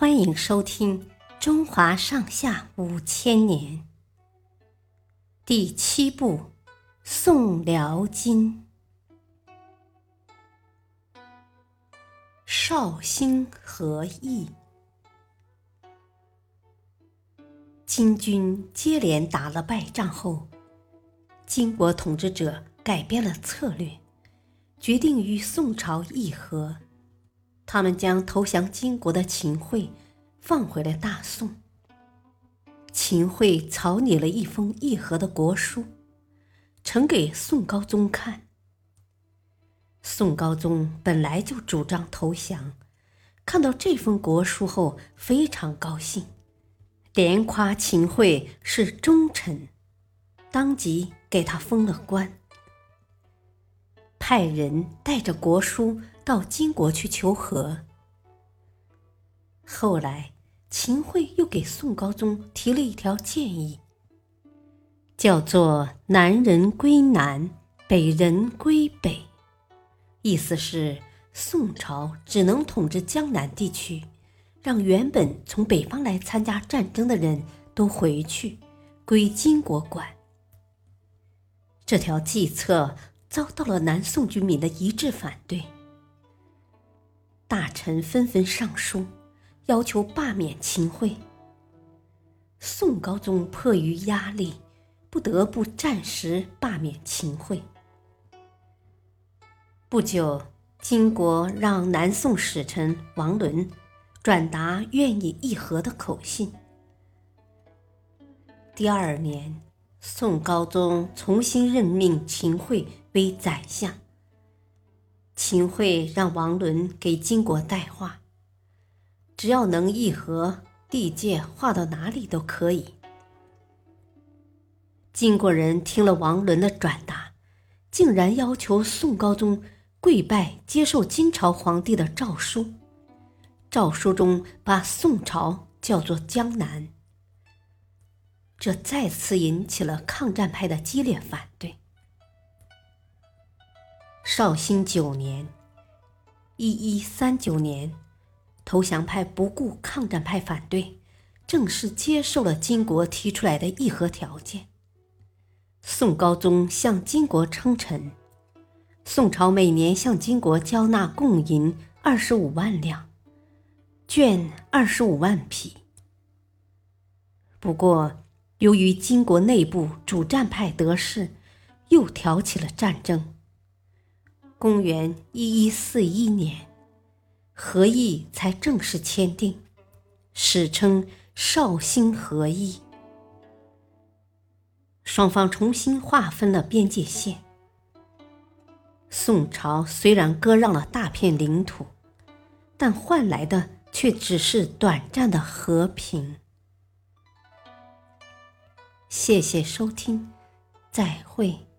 欢迎收听《中华上下五千年》第七部《宋辽金》。绍兴和议，金军接连打了败仗后，金国统治者改变了策略，决定与宋朝议和。他们将投降金国的秦桧放回了大宋。秦桧草拟了一封议和的国书，呈给宋高宗看。宋高宗本来就主张投降，看到这封国书后非常高兴，连夸秦桧是忠臣，当即给他封了官，派人带着国书。到金国去求和。后来，秦桧又给宋高宗提了一条建议，叫做“南人归南，北人归北”，意思是宋朝只能统治江南地区，让原本从北方来参加战争的人都回去，归金国管。这条计策遭到了南宋军民的一致反对。大臣纷纷上书，要求罢免秦桧。宋高宗迫于压力，不得不暂时罢免秦桧。不久，金国让南宋使臣王伦转达愿意议和的口信。第二年，宋高宗重新任命秦桧为宰相。秦桧让王伦给金国带话，只要能议和，地界划到哪里都可以。金国人听了王伦的转达，竟然要求宋高宗跪拜接受金朝皇帝的诏书，诏书中把宋朝叫做江南，这再次引起了抗战派的激烈反对。绍兴九年（一一三九年），投降派不顾抗战派反对，正式接受了金国提出来的议和条件。宋高宗向金国称臣，宋朝每年向金国交纳贡银二十五万两，绢二十五万匹。不过，由于金国内部主战派得势，又挑起了战争。公元一一四一年，和议才正式签订，史称绍兴和议。双方重新划分了边界线。宋朝虽然割让了大片领土，但换来的却只是短暂的和平。谢谢收听，再会。